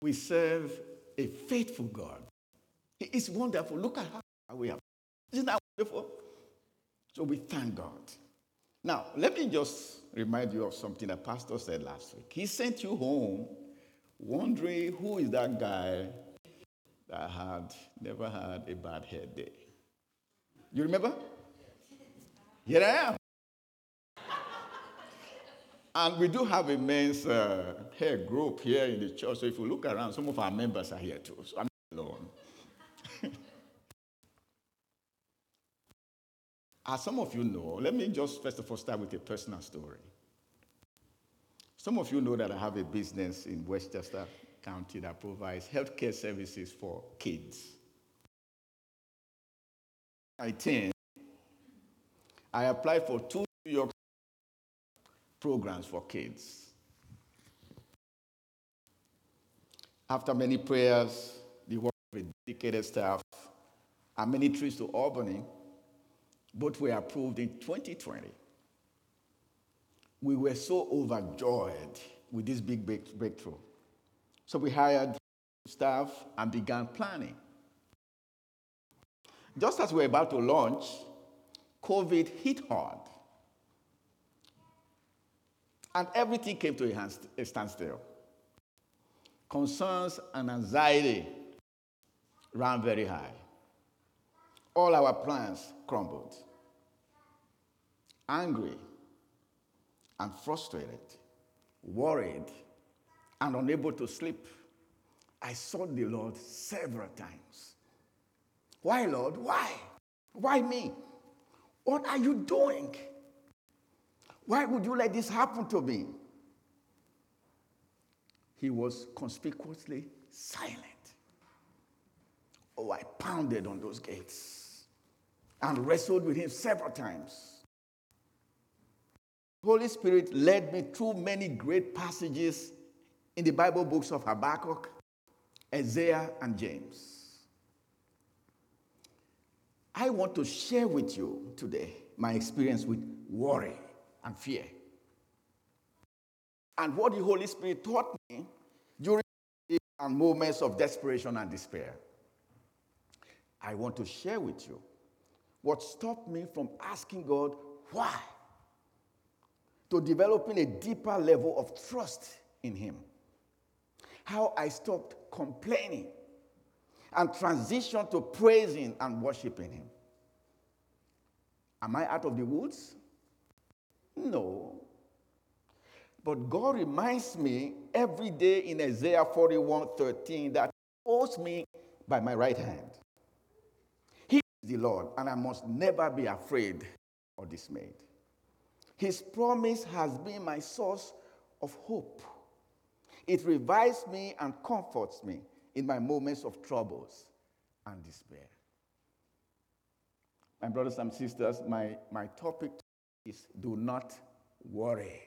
We serve a faithful God. He is wonderful. Look at how we have. Isn't that wonderful? So we thank God. Now, let me just remind you of something that Pastor said last week. He sent you home wondering who is that guy that had never had a bad hair day. You remember? Here I am. And we do have a men's uh, hair group here in the church. So if you look around, some of our members are here too. So I'm not alone. As some of you know, let me just first of all start with a personal story. Some of you know that I have a business in Westchester County that provides healthcare services for kids. I 10, I applied for two New York programs for kids. After many prayers, the work a dedicated staff, and many trips to Albany, both were approved in 2020. We were so overjoyed with this big breakthrough. So we hired staff and began planning. Just as we were about to launch, COVID hit hard. And everything came to a standstill. Concerns and anxiety ran very high. All our plans crumbled. Angry and frustrated, worried, and unable to sleep, I sought the Lord several times. Why, Lord? Why? Why me? What are you doing? Why would you let this happen to me? He was conspicuously silent. Oh, I pounded on those gates and wrestled with him several times. Holy Spirit led me through many great passages in the Bible books of Habakkuk, Isaiah, and James. I want to share with you today my experience with worry and fear. And what the Holy Spirit taught me during and moments of desperation and despair. I want to share with you what stopped me from asking God why, to developing a deeper level of trust in Him. How I stopped complaining and transitioned to praising and worshiping Him. Am I out of the woods? No. But God reminds me every day in Isaiah 41 13 that He holds me by my right hand. He is the Lord, and I must never be afraid or dismayed. His promise has been my source of hope. It revives me and comforts me in my moments of troubles and despair. My brothers and sisters, my, my topic is do not worry.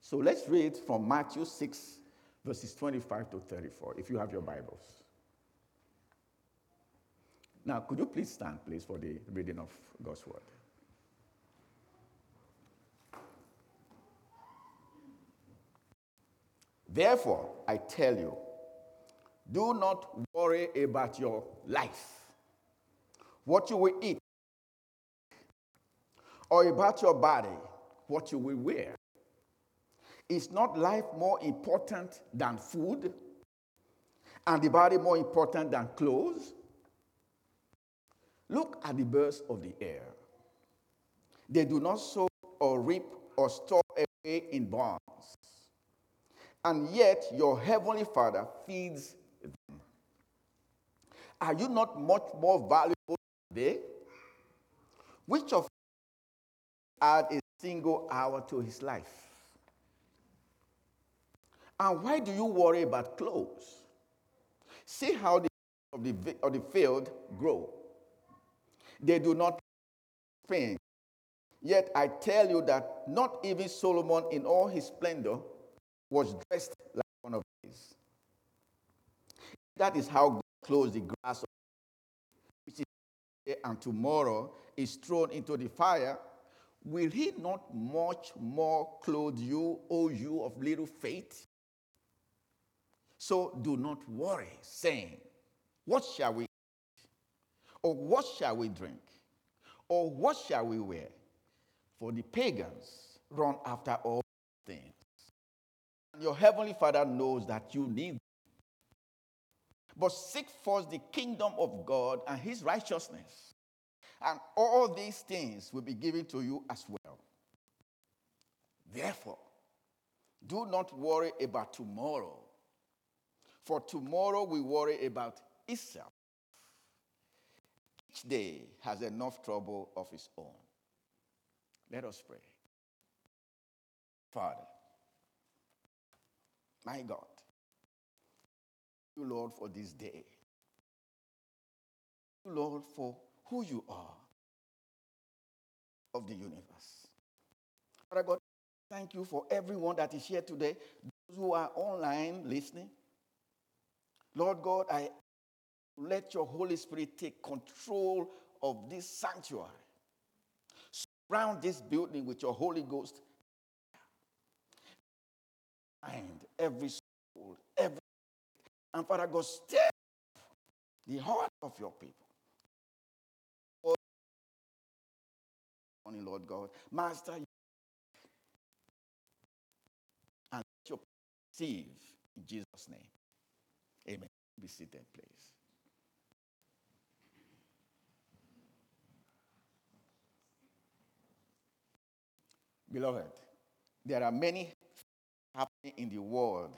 So let's read from Matthew 6, verses 25 to 34, if you have your Bibles. Now, could you please stand, please, for the reading of God's word? Therefore, I tell you, do not worry about your life, what you will eat, or about your body, what you will wear. Is not life more important than food? And the body more important than clothes? Look at the birds of the air. They do not sow or reap or store away in barns. And yet your heavenly Father feeds them. Are you not much more valuable than they? Which of add a single hour to his life. And why do you worry about clothes? See how the of the, of the field grow. They do not spin. Yet I tell you that not even Solomon in all his splendor was dressed like one of these. That is how God clothes the grass, which is and tomorrow is thrown into the fire will he not much more clothe you, O you of little faith? So do not worry, saying, What shall we eat? Or what shall we drink? Or what shall we wear? For the pagans run after all things. And your heavenly Father knows that you need them. But seek first the kingdom of God and his righteousness, and all these things will be given to you as well. Therefore, do not worry about tomorrow, for tomorrow we worry about itself. Each day has enough trouble of its own. Let us pray. Father, my God, you, Lord, for this day. You, Lord, for who you are of the universe. Father God, thank you for everyone that is here today, those who are online listening. Lord God, I let your Holy Spirit take control of this sanctuary. Surround this building with your Holy Ghost. And every soul, every and Father God, step the heart of your people. Morning, Lord God, Master, and let your receive in Jesus' name. Amen. Be seated, please. Beloved, there are many happening in the world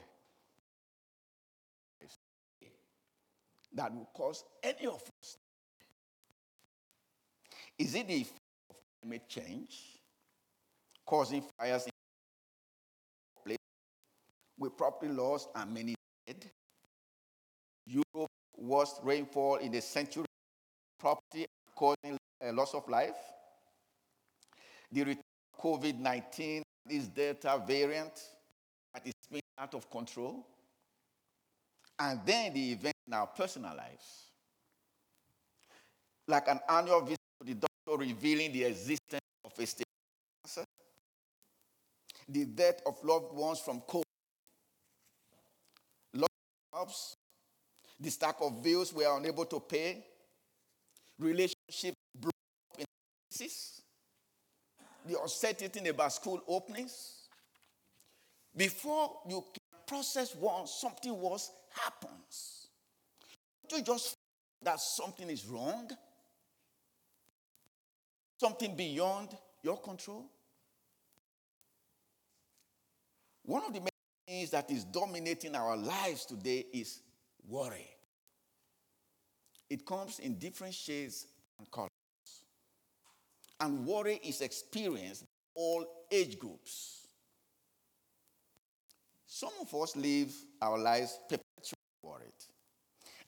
that will cause any of us. Is it the climate change causing fires in places with property loss and many dead? Europe worst rainfall in the century, property causing a loss of life? The return of COVID 19, this Delta variant that is spinning out of control? And then the event in our personal lives. Like an annual visit to the revealing the existence of a stage cancer, the death of loved ones from COVID, loss of jobs, the stack of bills we are unable to pay, relationships broken up in pieces, the uncertainty about school openings. Before you can process one, something worse happens Don't you just that something is wrong? Something beyond your control? One of the main things that is dominating our lives today is worry. It comes in different shades and colors. And worry is experienced by all age groups. Some of us live our lives perpetually worried.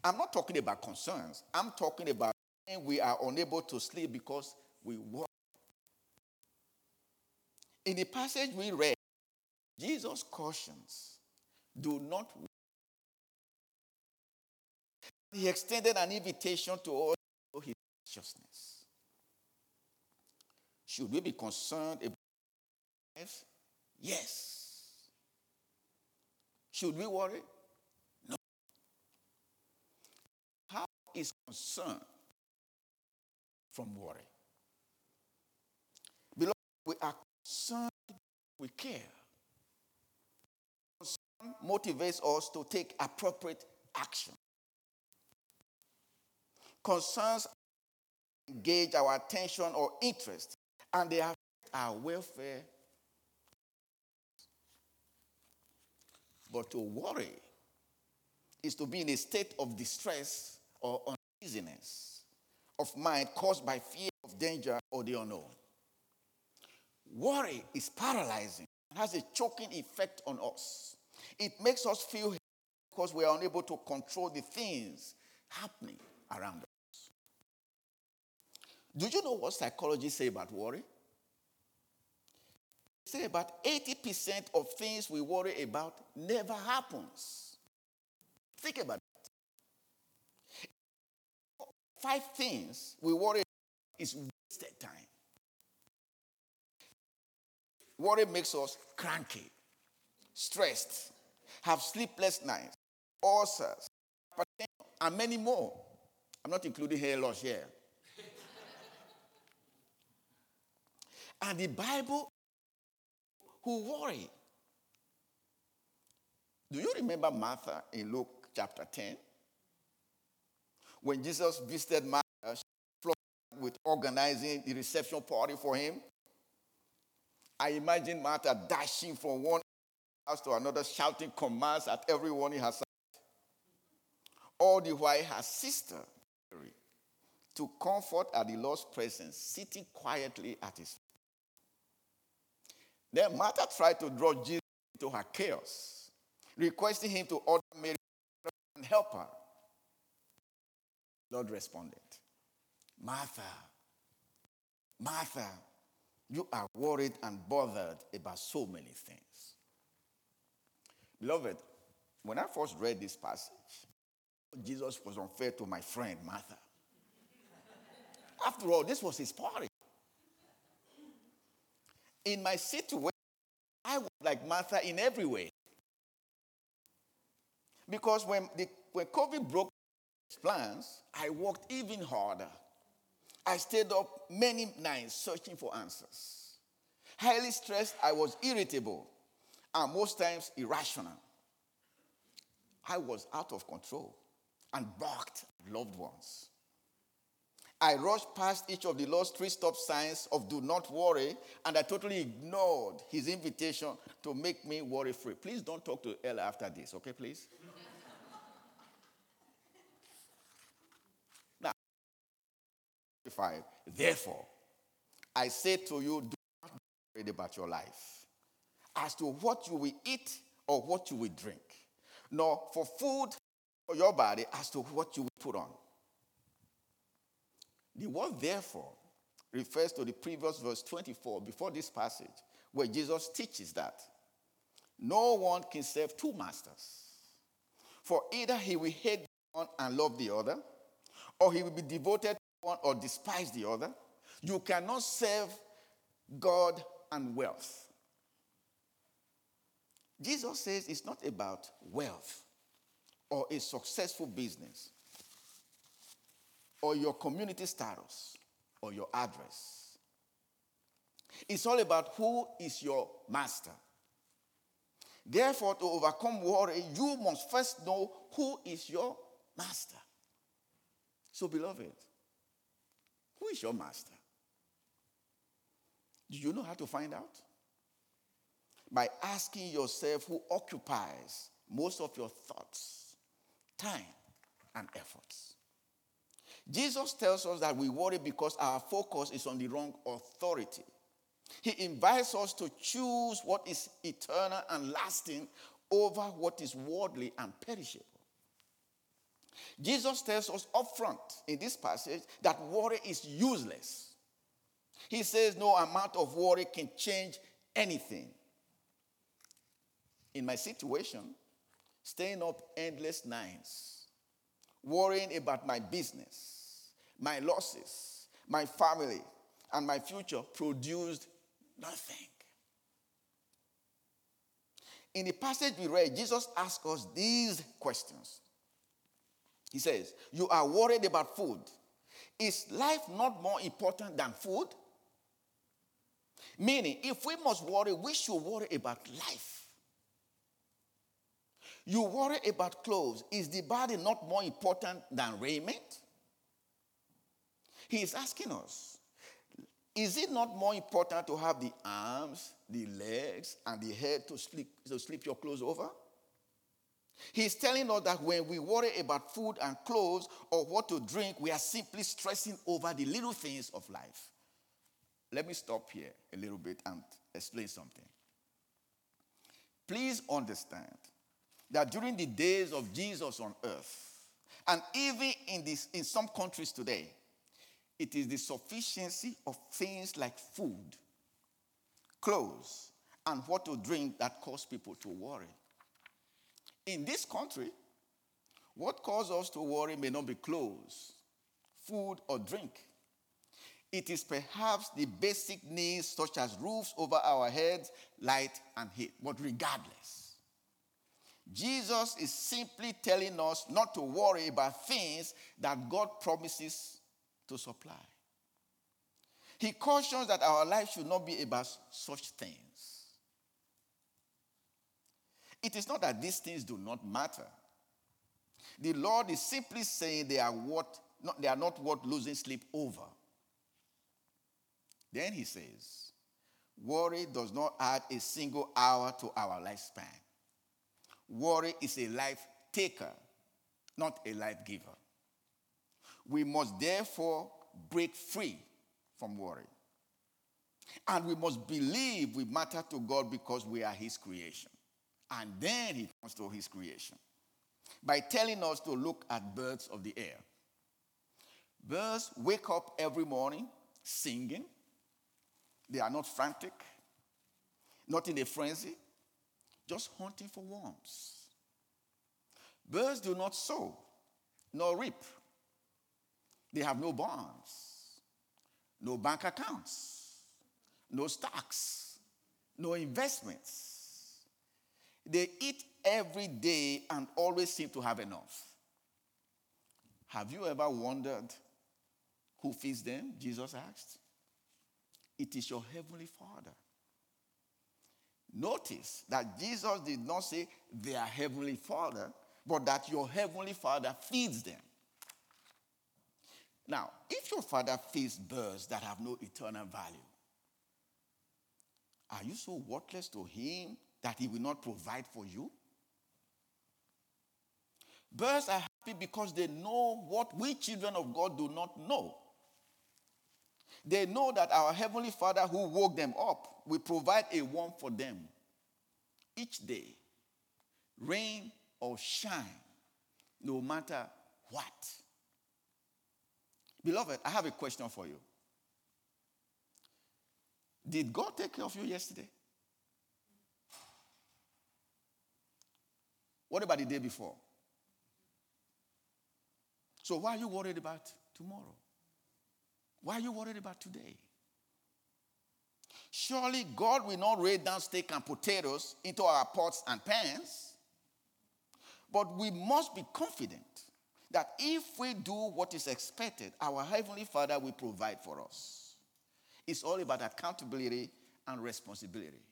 I'm not talking about concerns. I'm talking about when we are unable to sleep because we worry. In the passage we read, Jesus cautions, do not worry. He extended an invitation to all his righteousness. Should we be concerned about life? Yes. Should we worry? No. How is concern from worry. We are concerned, we care. Concern motivates us to take appropriate action. Concerns engage our attention or interest, and they affect our welfare. But to worry is to be in a state of distress or uneasiness of mind caused by fear of danger or the unknown. Worry is paralyzing and has a choking effect on us. It makes us feel because we are unable to control the things happening around us. Do you know what psychologists say about worry? They say about 80% of things we worry about never happens. Think about it. five things we worry is wasted time. Worry makes us cranky, stressed, have sleepless nights, ulcers, and many more. I'm not including hair loss here. and the Bible who worry. Do you remember Martha in Luke chapter 10? When Jesus visited Martha, with organizing the reception party for him. I imagine Martha dashing from one house to another, shouting commands at everyone in her sight. All the while, her sister, Mary, to comfort at the Lord's presence, sitting quietly at his feet. Then Martha tried to draw Jesus into her chaos, requesting him to order Mary and help her. Lord responded, Martha, Martha, you are worried and bothered about so many things. Beloved, when I first read this passage, Jesus was unfair to my friend Martha. After all, this was his party. In my situation, I was like Martha in every way. Because when, the, when COVID broke plans, I worked even harder. I stayed up many nights searching for answers. Highly stressed, I was irritable and most times irrational. I was out of control and balked loved ones. I rushed past each of the Lord's three stop signs of do not worry, and I totally ignored his invitation to make me worry free. Please don't talk to Ella after this, okay, please? Therefore, I say to you, do not worry about your life as to what you will eat or what you will drink, nor for food for your body as to what you will put on. The word therefore refers to the previous verse 24 before this passage, where Jesus teaches that no one can serve two masters. For either he will hate one and love the other, or he will be devoted one or despise the other. You cannot serve God and wealth. Jesus says it's not about wealth or a successful business or your community status or your address. It's all about who is your master. Therefore, to overcome worry, you must first know who is your master. So, beloved, who is your master? Do you know how to find out? By asking yourself who occupies most of your thoughts, time, and efforts. Jesus tells us that we worry because our focus is on the wrong authority. He invites us to choose what is eternal and lasting over what is worldly and perishable. Jesus tells us up front in this passage that worry is useless. He says no amount of worry can change anything. In my situation, staying up endless nights, worrying about my business, my losses, my family, and my future produced nothing. In the passage we read, Jesus asked us these questions. He says, You are worried about food. Is life not more important than food? Meaning, if we must worry, we should worry about life. You worry about clothes. Is the body not more important than raiment? He is asking us is it not more important to have the arms, the legs, and the head to sleep, to your clothes over? He's telling us that when we worry about food and clothes or what to drink, we are simply stressing over the little things of life. Let me stop here a little bit and explain something. Please understand that during the days of Jesus on earth, and even in, this, in some countries today, it is the sufficiency of things like food, clothes, and what to drink that cause people to worry. In this country, what causes us to worry may not be clothes, food, or drink. It is perhaps the basic needs such as roofs over our heads, light, and heat. But regardless, Jesus is simply telling us not to worry about things that God promises to supply. He cautions that our life should not be about such things. It is not that these things do not matter. The Lord is simply saying they are, what, not, they are not worth losing sleep over. Then he says, Worry does not add a single hour to our lifespan. Worry is a life taker, not a life giver. We must therefore break free from worry. And we must believe we matter to God because we are His creation. And then He comes to His creation by telling us to look at birds of the air. Birds wake up every morning singing. They are not frantic, not in a frenzy, just hunting for worms. Birds do not sow nor reap. They have no bonds, no bank accounts, no stocks, no investments. They eat every day and always seem to have enough. Have you ever wondered who feeds them? Jesus asked. It is your heavenly Father. Notice that Jesus did not say their heavenly Father, but that your heavenly Father feeds them. Now, if your father feeds birds that have no eternal value, are you so worthless to him that he will not provide for you? Birds are happy because they know what we children of God do not know. They know that our Heavenly Father who woke them up will provide a worm for them each day, rain or shine, no matter what. Beloved, I have a question for you. Did God take care of you yesterday? What about the day before? So why are you worried about tomorrow? Why are you worried about today? Surely God will not rain down steak and potatoes into our pots and pans. But we must be confident that if we do what is expected, our Heavenly Father will provide for us. It's all about accountability and responsibility.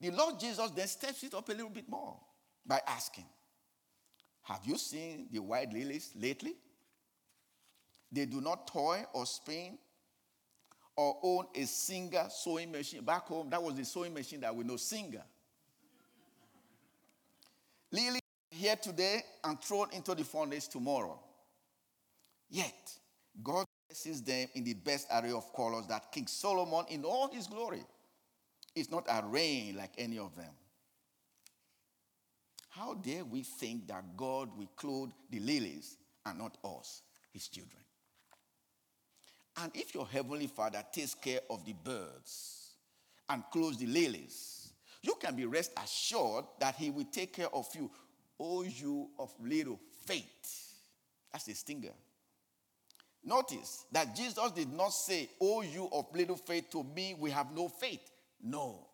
The Lord Jesus then steps it up a little bit more by asking, have you seen the white lilies lately? They do not toil or spin or own a Singer sewing machine. Back home, that was the sewing machine that we know, Singer. Lily here today and thrown into the furnace tomorrow. Yet, God places them in the best array of colors that King Solomon, in all his glory, is not arrayed like any of them. How dare we think that God will clothe the lilies and not us, his children? And if your heavenly Father takes care of the birds and clothes the lilies, you can be rest assured that he will take care of you. O you of little faith. That's a stinger. Notice that Jesus did not say, O you of little faith, to me we have no faith. No.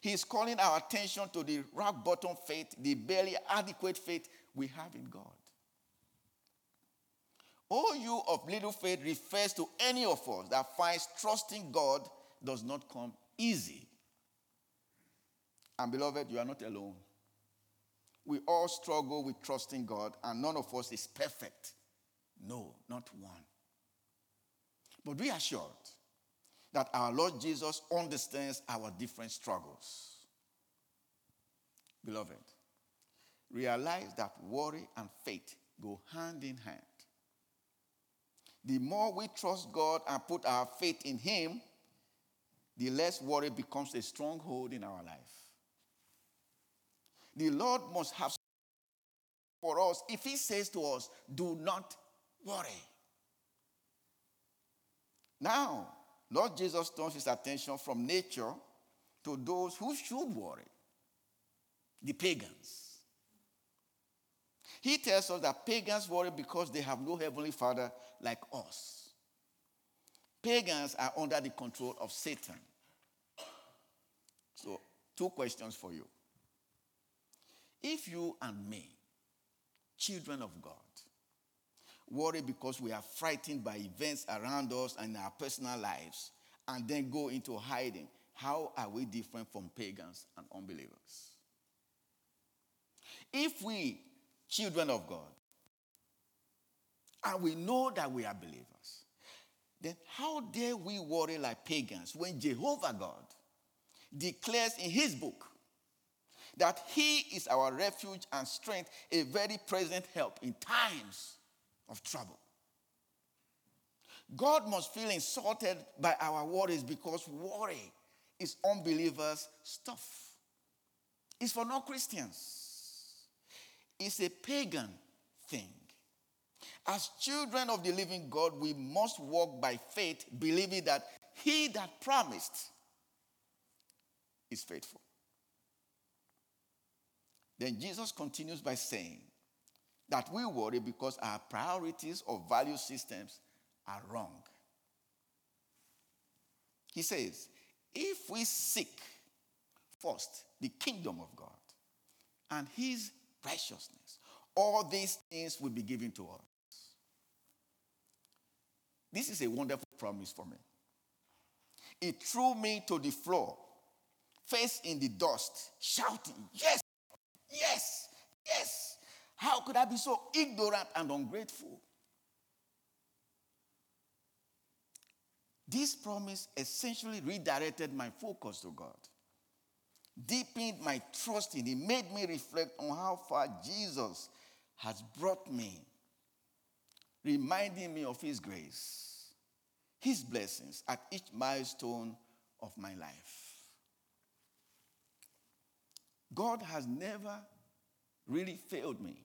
He's calling our attention to the rock bottom faith, the barely adequate faith we have in God. O you of little faith refers to any of us that finds trusting God does not come easy. And beloved, you are not alone. We all struggle with trusting God, and none of us is perfect. No, not one. But be assured that our Lord Jesus understands our different struggles. Beloved, realize that worry and faith go hand in hand. The more we trust God and put our faith in Him, the less worry becomes a stronghold in our life. The Lord must have for us if He says to us, Do not worry. Now, Lord Jesus turns his attention from nature to those who should worry the pagans. He tells us that pagans worry because they have no heavenly father like us. Pagans are under the control of Satan. So, two questions for you. If you and me, children of God, worry because we are frightened by events around us and our personal lives, and then go into hiding, how are we different from pagans and unbelievers? If we, children of God, and we know that we are believers, then how dare we worry like pagans when Jehovah God declares in his book that he is our refuge and strength, a very present help in times of trouble? God must feel insulted by our worries because worry is unbelievers' stuff. It's for non Christians, it's a pagan thing. As children of the living God, we must walk by faith, believing that He that promised is faithful. Then Jesus continues by saying that we worry because our priorities or value systems are wrong. He says, if we seek first the kingdom of God and his righteousness, all these things will be given to us. This is a wonderful promise for me. It threw me to the floor, face in the dust, shouting, Yes, yes, yes. How could I be so ignorant and ungrateful? This promise essentially redirected my focus to God, deepened my trust in Him, made me reflect on how far Jesus has brought me reminding me of His grace, His blessings at each milestone of my life. God has never really failed me.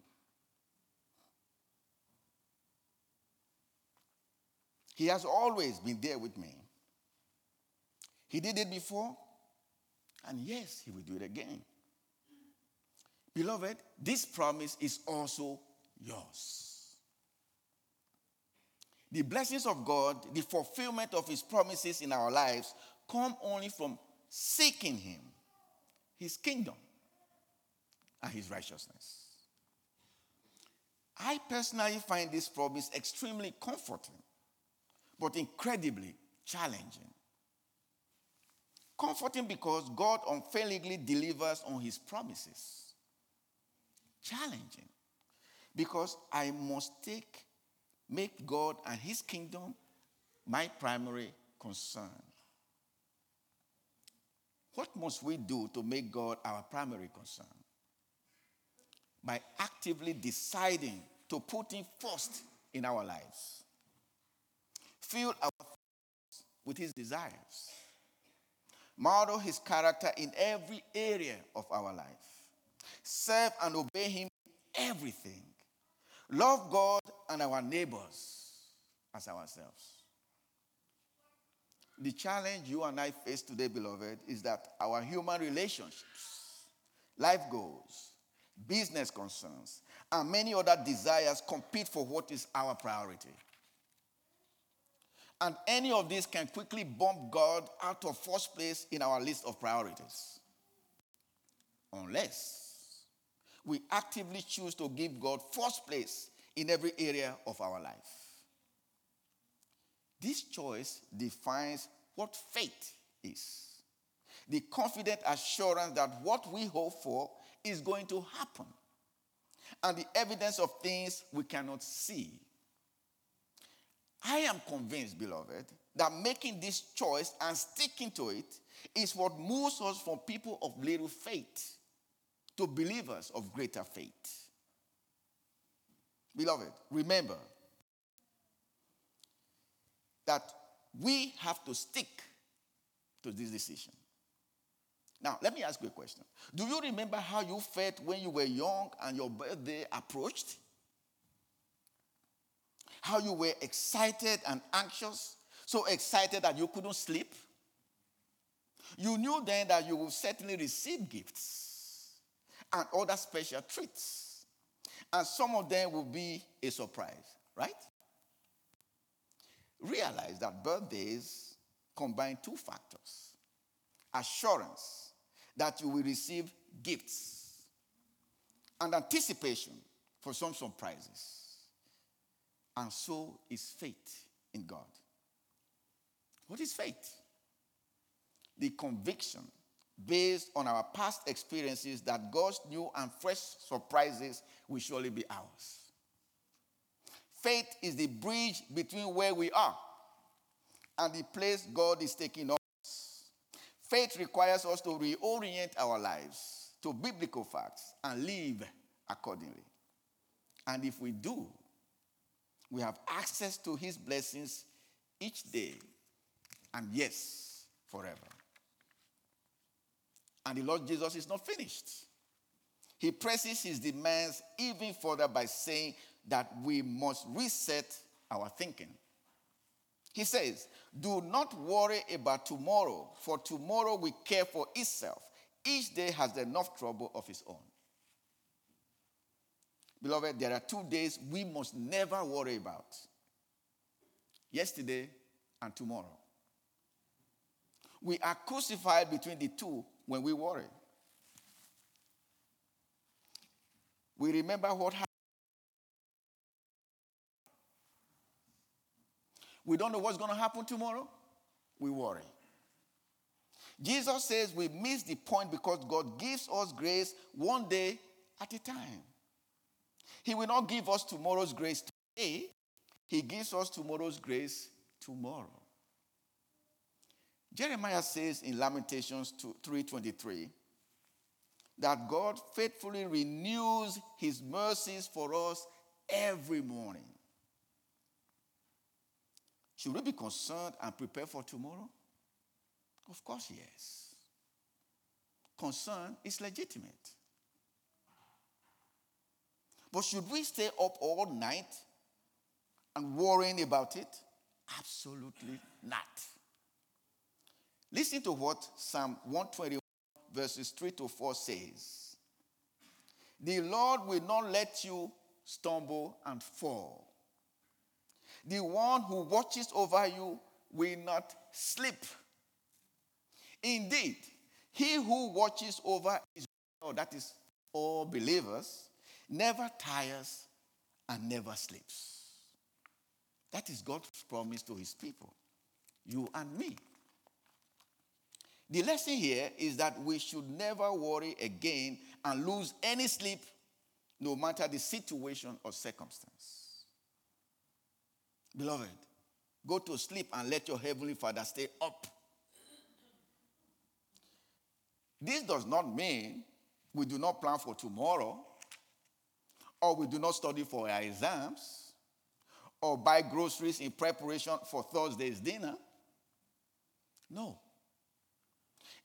He has always been there with me. He did it before, and yes, He will do it again. Beloved, this promise is also yours. The blessings of God, the fulfillment of His promises in our lives, come only from seeking Him, His kingdom, and His righteousness. I personally find this promise extremely comforting, but incredibly challenging. Comforting because God unfailingly delivers on His promises. Challenging because I must take make God and his kingdom my primary concern. What must we do to make God our primary concern? By actively deciding to put him first in our lives. Fill our thoughts with his desires. Model his character in every area of our life. Serve and obey him in everything Love God and our neighbors as ourselves. The challenge you and I face today, beloved, is that our human relationships, life goals, business concerns, and many other desires compete for what is our priority. And any of these can quickly bump God out of first place in our list of priorities. Unless we actively choose to give God first place in every area of our life. This choice defines what faith is the confident assurance that what we hope for is going to happen, and the evidence of things we cannot see. I am convinced, beloved, that making this choice and sticking to it is what moves us from people of little faith to believers of greater faith. Beloved, remember that we have to stick to this decision. Now, let me ask you a question. Do you remember how you felt when you were young and your birthday approached? How you were excited and anxious, so excited that you couldn't sleep? You knew then that you would certainly receive gifts and other special treats. And some of them will be a surprise, right? Realize that birthdays combine two factors assurance that you will receive gifts and anticipation for some surprises. And so is faith in God. What is faith? The conviction based on our past experiences that God's new and fresh surprises will surely be ours. Faith is the bridge between where we are and the place God is taking us. Faith requires us to reorient our lives to biblical facts and live accordingly. And if we do, we have access to his blessings each day and yes, forever. And the Lord Jesus is not finished. He presses his demands even further by saying that we must reset our thinking. He says, Do not worry about tomorrow, for tomorrow will care for itself. Each day has enough trouble of its own. Beloved, there are two days we must never worry about yesterday and tomorrow. We are crucified between the two when we worry. We remember what happened. We don't know what's going to happen tomorrow. We worry. Jesus says we miss the point because God gives us grace one day at a time. He will not give us tomorrow's grace today, He gives us tomorrow's grace tomorrow. Jeremiah says in Lamentations 3:23 that God faithfully renews his mercies for us every morning. Should we be concerned and prepare for tomorrow? Of course, yes. Concern is legitimate. But should we stay up all night and worrying about it? Absolutely not. Listen to what Psalm 121, verses 3 to 4 says The Lord will not let you stumble and fall. The one who watches over you will not sleep. Indeed, he who watches over Israel, that is all believers, never tires and never sleeps. That is God's promise to his people, you and me. The lesson here is that we should never worry again and lose any sleep, no matter the situation or circumstance. Beloved, go to sleep and let your heavenly Father stay up. This does not mean we do not plan for tomorrow, or we do not study for our exams, or buy groceries in preparation for Thursday's dinner. No.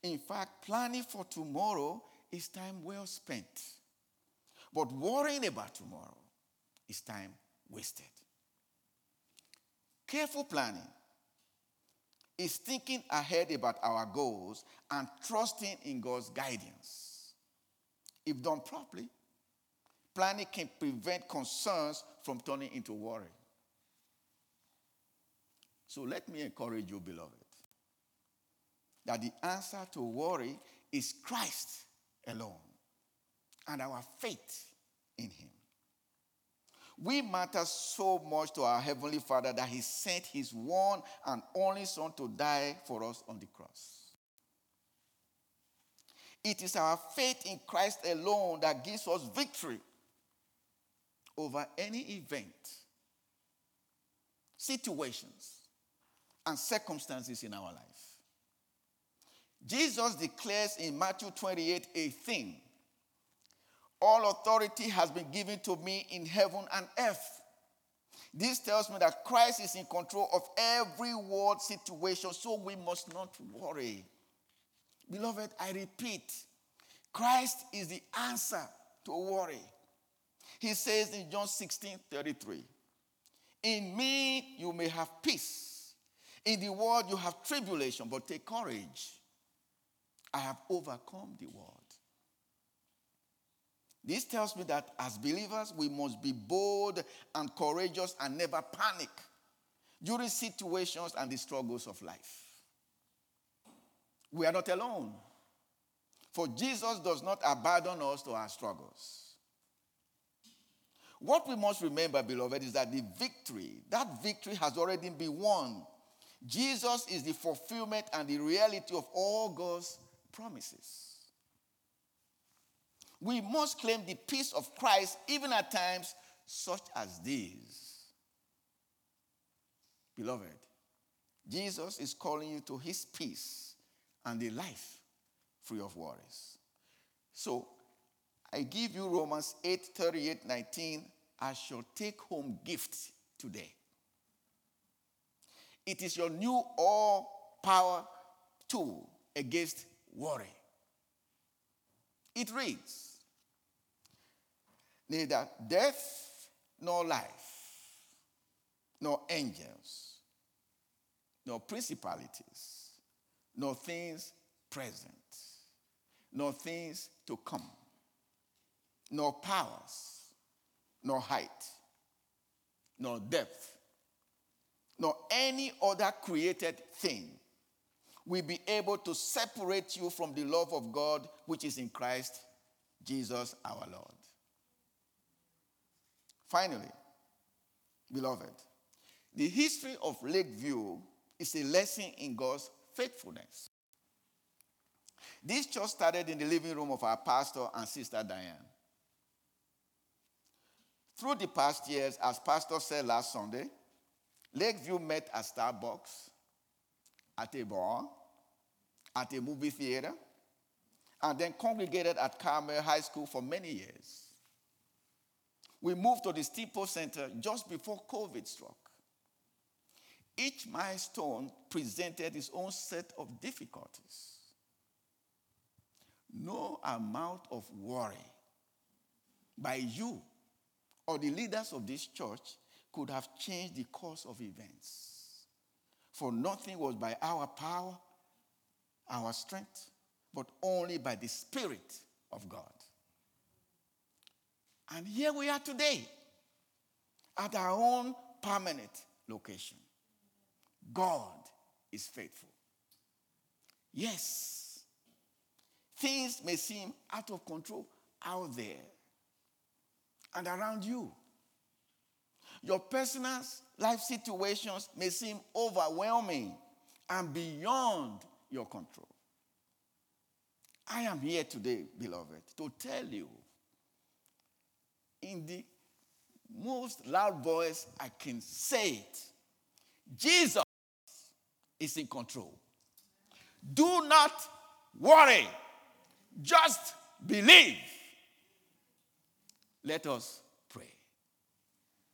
In fact, planning for tomorrow is time well spent. But worrying about tomorrow is time wasted. Careful planning is thinking ahead about our goals and trusting in God's guidance. If done properly, planning can prevent concerns from turning into worry. So let me encourage you, beloved that the answer to worry is Christ alone and our faith in Him. We matter so much to our Heavenly Father that He sent His one and only Son to die for us on the cross. It is our faith in Christ alone that gives us victory over any event, situations, and circumstances in our life. Jesus declares in Matthew 28 a thing All authority has been given to me in heaven and earth. This tells me that Christ is in control of every world situation, so we must not worry. Beloved, I repeat, Christ is the answer to worry. He says in John 16 33, In me you may have peace. In the world you have tribulation, but take courage. I have overcome the world. This tells me that as believers, we must be bold and courageous and never panic during situations and the struggles of life. We are not alone. For Jesus does not abandon us to our struggles. What we must remember, beloved, is that the victory, that victory has already been won. Jesus is the fulfillment and the reality of all God's promises. We must claim the peace of Christ even at times such as these. Beloved, Jesus is calling you to his peace and a life free of worries. So, I give you Romans 8 38 19 as your take home gift today. It is your new all power tool against worry. It reads Neither death nor life, nor angels, nor principalities, nor things present, nor things to come, nor powers, nor height, nor depth, nor any other created thing will be able to separate you from the love of God which is in Christ Jesus our Lord. Finally, beloved, the history of Lakeview is a lesson in God's faithfulness. This church started in the living room of our pastor and sister Diane. Through the past years, as Pastor said last Sunday, Lakeview met at Starbucks, at a bar, at a movie theater, and then congregated at Carmel High School for many years. We moved to the Steeple Center just before COVID struck. Each milestone presented its own set of difficulties. No amount of worry by you or the leaders of this church could have changed the course of events. For nothing was by our power, our strength, but only by the Spirit of God. And here we are today at our own permanent location. God is faithful. Yes, things may seem out of control out there and around you. Your personal life situations may seem overwhelming and beyond your control. I am here today, beloved, to tell you in the most loud voice I can say it Jesus is in control. Do not worry, just believe. Let us